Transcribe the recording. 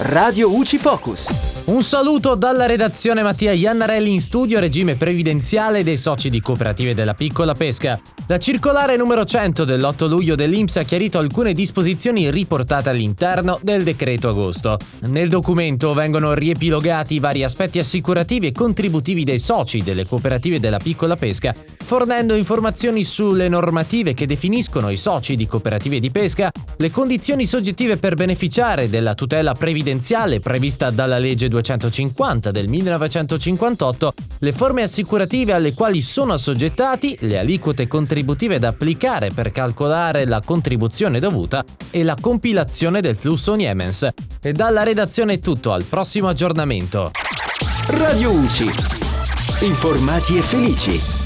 Radio UCI Focus. Un saluto dalla redazione Mattia Iannarelli in studio regime previdenziale dei soci di cooperative della piccola pesca. La circolare numero 100 dell'8 luglio dell'Inps ha chiarito alcune disposizioni riportate all'interno del decreto agosto. Nel documento vengono riepilogati i vari aspetti assicurativi e contributivi dei soci delle cooperative della piccola pesca, fornendo informazioni sulle normative che definiscono i soci di cooperative di pesca, le condizioni soggettive per beneficiare della tutela previdenziale prevista dalla legge 250 del 1958, le forme assicurative alle quali sono assoggettati, le aliquote contributive da applicare per calcolare la contribuzione dovuta e la compilazione del flusso Niemens. E dalla redazione è tutto, al prossimo aggiornamento. Radio UCI. Informati e felici.